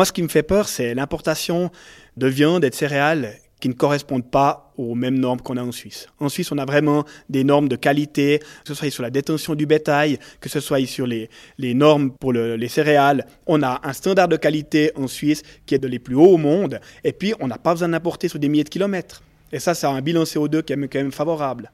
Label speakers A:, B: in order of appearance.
A: Moi, ce qui me fait peur, c'est l'importation de viande et de céréales qui ne correspondent pas aux mêmes normes qu'on a en Suisse. En Suisse, on a vraiment des normes de qualité, que ce soit sur la détention du bétail, que ce soit sur les, les normes pour les céréales. On a un standard de qualité en Suisse qui est de les plus hauts au monde, et puis on n'a pas besoin d'importer sur des milliers de kilomètres. Et ça, ça a un bilan CO2 qui est quand même favorable.